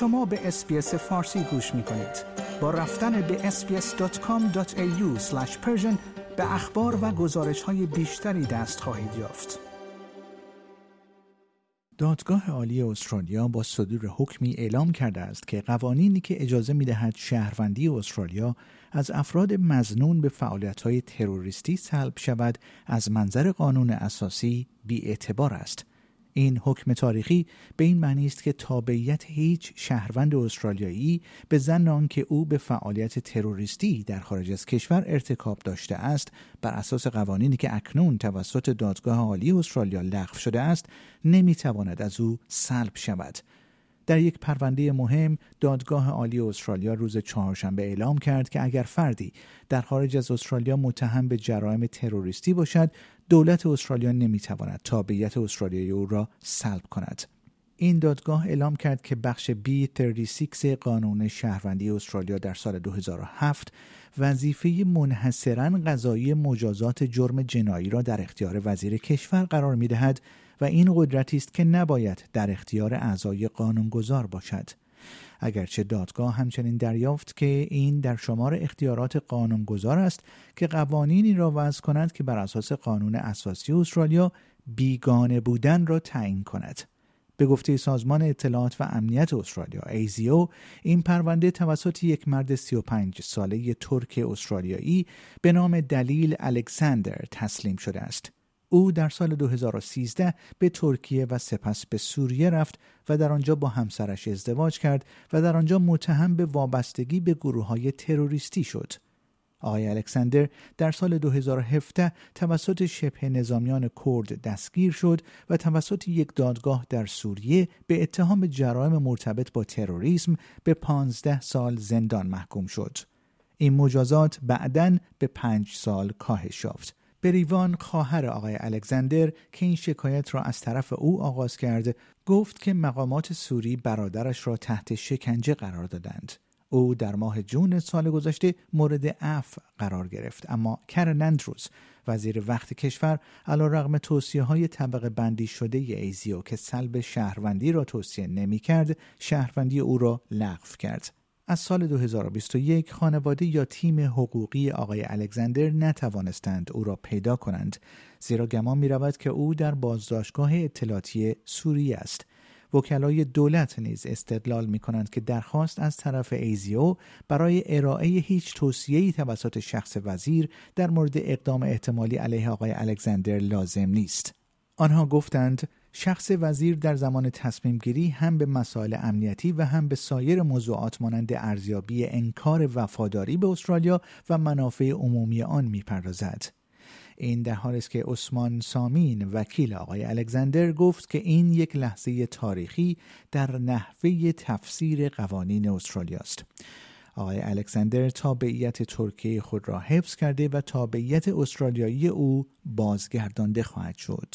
شما به اسپیس فارسی گوش می کنید. با رفتن به sbs.com.au به اخبار و گزارش های بیشتری دست خواهید یافت. دادگاه عالی استرالیا با صدور حکمی اعلام کرده است که قوانینی که اجازه می دهد شهروندی استرالیا از افراد مزنون به های تروریستی سلب شود از منظر قانون اساسی بی اعتبار است این حکم تاریخی به این معنی است که تابعیت هیچ شهروند استرالیایی به زن آنکه او به فعالیت تروریستی در خارج از کشور ارتکاب داشته است بر اساس قوانینی که اکنون توسط دادگاه عالی استرالیا لغو شده است نمی‌تواند از او سلب شود. در یک پرونده مهم دادگاه عالی استرالیا روز چهارشنبه اعلام کرد که اگر فردی در خارج از استرالیا متهم به جرایم تروریستی باشد دولت استرالیا نمی‌تواند تابعیت استرالیایی او را سلب کند این دادگاه اعلام کرد که بخش B36 قانون شهروندی استرالیا در سال 2007 وظیفه منحصرا قضایی مجازات جرم جنایی را در اختیار وزیر کشور قرار می دهد و این قدرتی است که نباید در اختیار اعضای قانونگذار باشد. اگرچه دادگاه همچنین دریافت که این در شمار اختیارات قانونگذار است که قوانینی را وضع کند که بر اساس قانون اساسی استرالیا بیگانه بودن را تعیین کند. به گفته سازمان اطلاعات و امنیت استرالیا ایزیو این پرونده توسط یک مرد 35 ساله ترک استرالیایی به نام دلیل الکساندر تسلیم شده است او در سال 2013 به ترکیه و سپس به سوریه رفت و در آنجا با همسرش ازدواج کرد و در آنجا متهم به وابستگی به گروه های تروریستی شد. آقای الکساندر در سال 2017 توسط شبه نظامیان کرد دستگیر شد و توسط یک دادگاه در سوریه به اتهام جرایم مرتبط با تروریسم به 15 سال زندان محکوم شد. این مجازات بعدا به پنج سال کاهش یافت. بریوان خواهر آقای الکساندر که این شکایت را از طرف او آغاز کرده گفت که مقامات سوری برادرش را تحت شکنجه قرار دادند. او در ماه جون سال گذشته مورد عفو قرار گرفت اما کرن اندروز وزیر وقت کشور علا رغم توصیه های طبقه بندی شده ایزیو که سلب شهروندی را توصیه نمی کرد شهروندی او را لغو کرد از سال 2021 خانواده یا تیم حقوقی آقای الکساندر نتوانستند او را پیدا کنند زیرا گمان می که او در بازداشتگاه اطلاعاتی سوریه است وکلای دولت نیز استدلال می کنند که درخواست از طرف ایزیو برای ارائه هیچ توصیه‌ای توسط شخص وزیر در مورد اقدام احتمالی علیه آقای الکساندر لازم نیست. آنها گفتند شخص وزیر در زمان تصمیم گیری هم به مسائل امنیتی و هم به سایر موضوعات مانند ارزیابی انکار وفاداری به استرالیا و منافع عمومی آن می‌پردازد. این در حالی است که عثمان سامین وکیل آقای الکساندر گفت که این یک لحظه تاریخی در نحوه تفسیر قوانین استرالیا است. آقای الکساندر تابعیت ترکیه خود را حفظ کرده و تابعیت استرالیایی او بازگردانده خواهد شد.